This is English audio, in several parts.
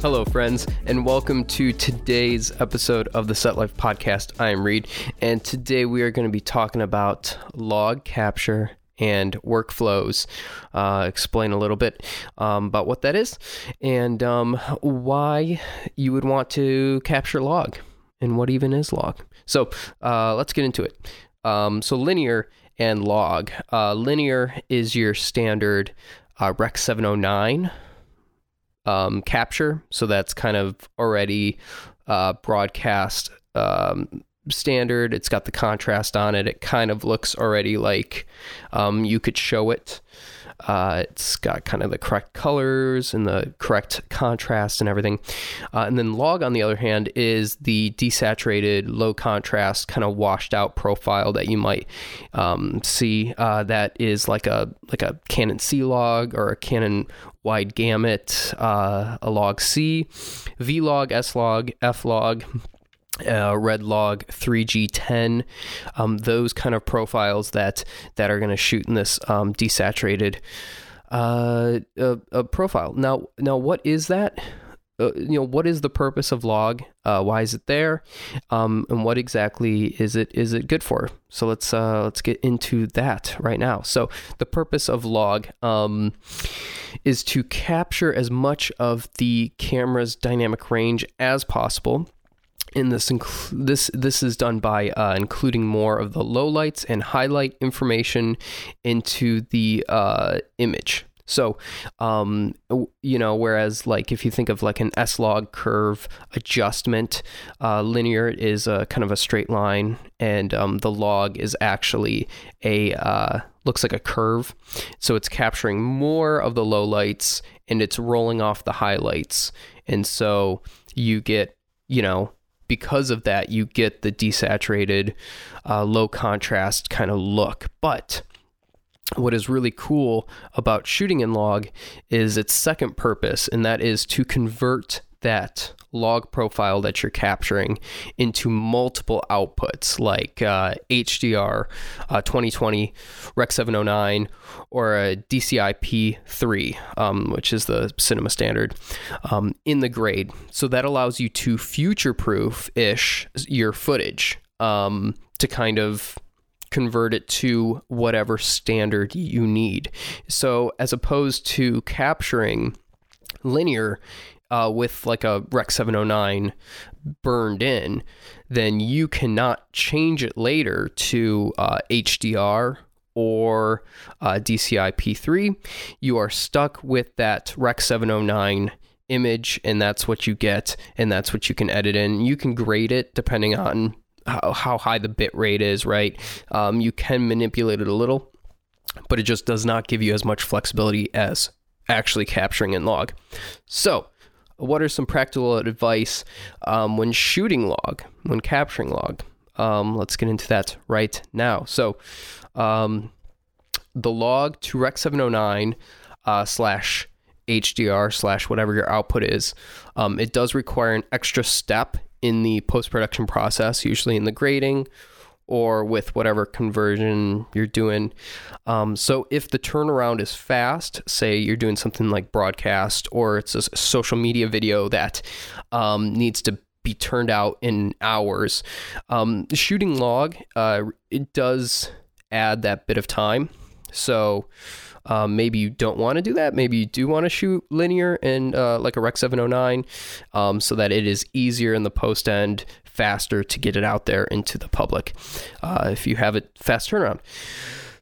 Hello, friends, and welcome to today's episode of the Set Life Podcast. I am Reed, and today we are going to be talking about log capture and workflows. Uh, explain a little bit um, about what that is and um, why you would want to capture log and what even is log. So uh, let's get into it. Um, so linear and log. Uh, linear is your standard uh, Rec 709 um, capture. So that's kind of already uh, broadcast um, standard. It's got the contrast on it. It kind of looks already like um, you could show it. Uh, it's got kind of the correct colors and the correct contrast and everything. Uh, and then log, on the other hand, is the desaturated, low contrast, kind of washed out profile that you might um, see. Uh, that is like a like a Canon C log or a Canon wide gamut, uh, a log C, V log, S log, F log uh, red log 3g10 um, those kind of profiles that that are going to shoot in this um, desaturated uh, uh, profile. Now now what is that? Uh, you know what is the purpose of log? Uh, why is it there? Um, and what exactly is it is it good for? So let's uh, let's get into that right now. So the purpose of log um, is to capture as much of the camera's dynamic range as possible in this inc- this this is done by uh, including more of the lowlights and highlight information into the uh, image. So, um, you know, whereas like if you think of like an S log curve adjustment, uh, linear is a kind of a straight line, and um, the log is actually a uh, looks like a curve. So it's capturing more of the lowlights and it's rolling off the highlights, and so you get you know because of that, you get the desaturated, uh, low contrast kind of look. But what is really cool about shooting in log is its second purpose, and that is to convert that log profile that you're capturing into multiple outputs like uh, HDR uh, 2020, Rec 709, or a DCI P3, um, which is the cinema standard, um, in the grade. So that allows you to future proof ish your footage um, to kind of convert it to whatever standard you need. So as opposed to capturing linear uh, with like a Rec 709 burned in, then you cannot change it later to uh, HDR or uh, DCI P3. You are stuck with that Rec 709 image, and that's what you get, and that's what you can edit in. You can grade it depending on how, how high the bit rate is, right? Um, you can manipulate it a little, but it just does not give you as much flexibility as actually capturing in log. So, what are some practical advice um, when shooting log, when capturing log? Um, let's get into that right now. So, um, the log to Rec 709 uh, slash HDR slash whatever your output is, um, it does require an extra step in the post production process, usually in the grading or with whatever conversion you're doing. Um, so if the turnaround is fast, say you're doing something like broadcast or it's a social media video that um, needs to be turned out in hours, um, the shooting log uh, it does add that bit of time. So. Um, maybe you don't want to do that. Maybe you do want to shoot linear and uh, like a Rec 709 um, so that it is easier in the post end faster to get it out there into the public uh, if you have a fast turnaround.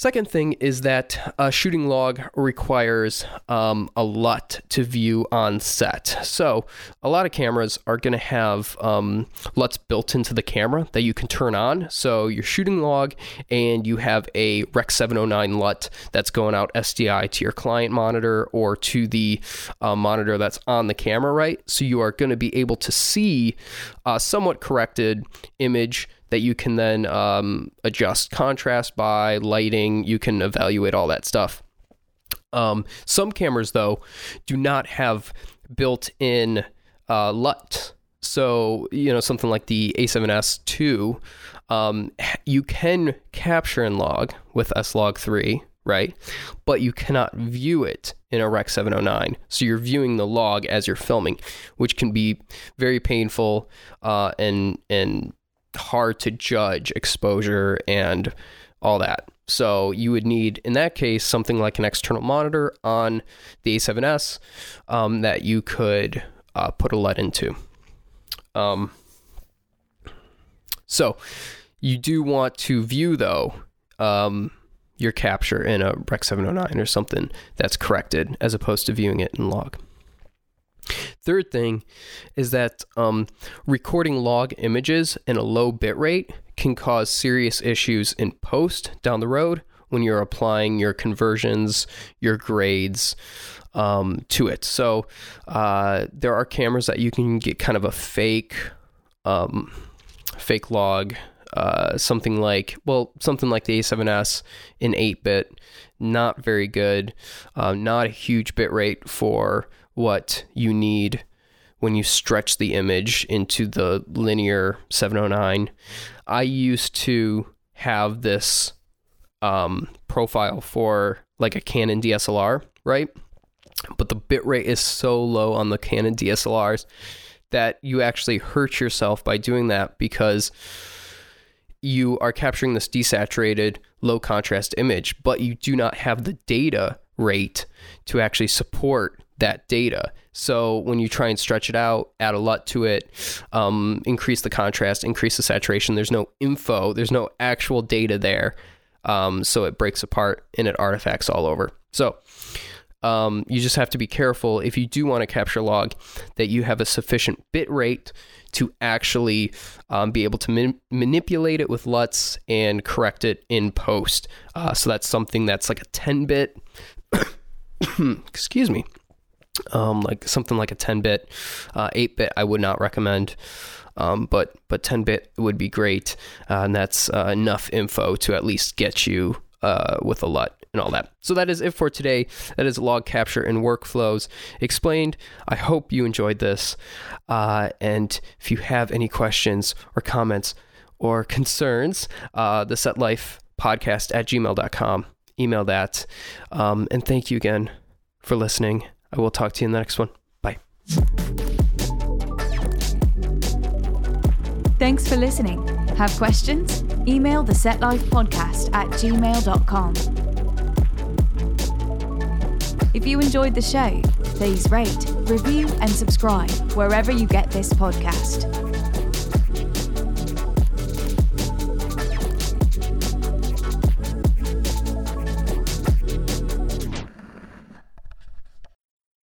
Second thing is that a shooting log requires um, a LUT to view on set. So a lot of cameras are going to have um, LUTs built into the camera that you can turn on. So your shooting log and you have a Rec 709 LUT that's going out SDI to your client monitor or to the uh, monitor that's on the camera, right? So you are going to be able to see a somewhat corrected image that you can then um, adjust contrast by, lighting, you can evaluate all that stuff. Um, some cameras, though, do not have built in uh, LUT. So, you know, something like the A7S 2, um, you can capture and log with S-Log 3, right? But you cannot view it in a Rec 709. So you're viewing the log as you're filming, which can be very painful uh, and and hard to judge exposure and all that. So you would need, in that case, something like an external monitor on the A7S um, that you could uh, put a LUT into. Um, so you do want to view, though, um, your capture in a Rec 709 or something that's corrected as opposed to viewing it in log. Third thing is that um, recording log images in a low bitrate can cause serious issues in post down the road when you're applying your conversions, your grades um, to it. So uh, there are cameras that you can get kind of a fake, um, fake log. Uh, something like well, something like the A7S in 8-bit, not very good, uh, not a huge bit rate for what you need when you stretch the image into the linear 709. I used to have this um, profile for like a Canon DSLR, right? But the bitrate is so low on the Canon DSLRs that you actually hurt yourself by doing that because you are capturing this desaturated, low contrast image, but you do not have the data rate to actually support that data. So when you try and stretch it out, add a LUT to it, um, increase the contrast, increase the saturation, there's no info, there's no actual data there. Um, so it breaks apart and it artifacts all over. So um, you just have to be careful if you do want to capture log that you have a sufficient bit rate to actually um, be able to man- manipulate it with LUTs and correct it in post. Uh, so that's something that's like a 10 bit. excuse me um, like something like a 10 bit, uh, 8 bit, I would not recommend. Um, but but 10 bit would be great, uh, and that's uh, enough info to at least get you uh, with a LUT and all that. So that is it for today. That is log capture and workflows explained. I hope you enjoyed this. Uh, and if you have any questions or comments or concerns, uh, the set life podcast at gmail.com. Email that. Um, and thank you again for listening. I will talk to you in the next one. Bye. Thanks for listening. Have questions? Email the Set Life Podcast at gmail.com. If you enjoyed the show, please rate, review, and subscribe wherever you get this podcast.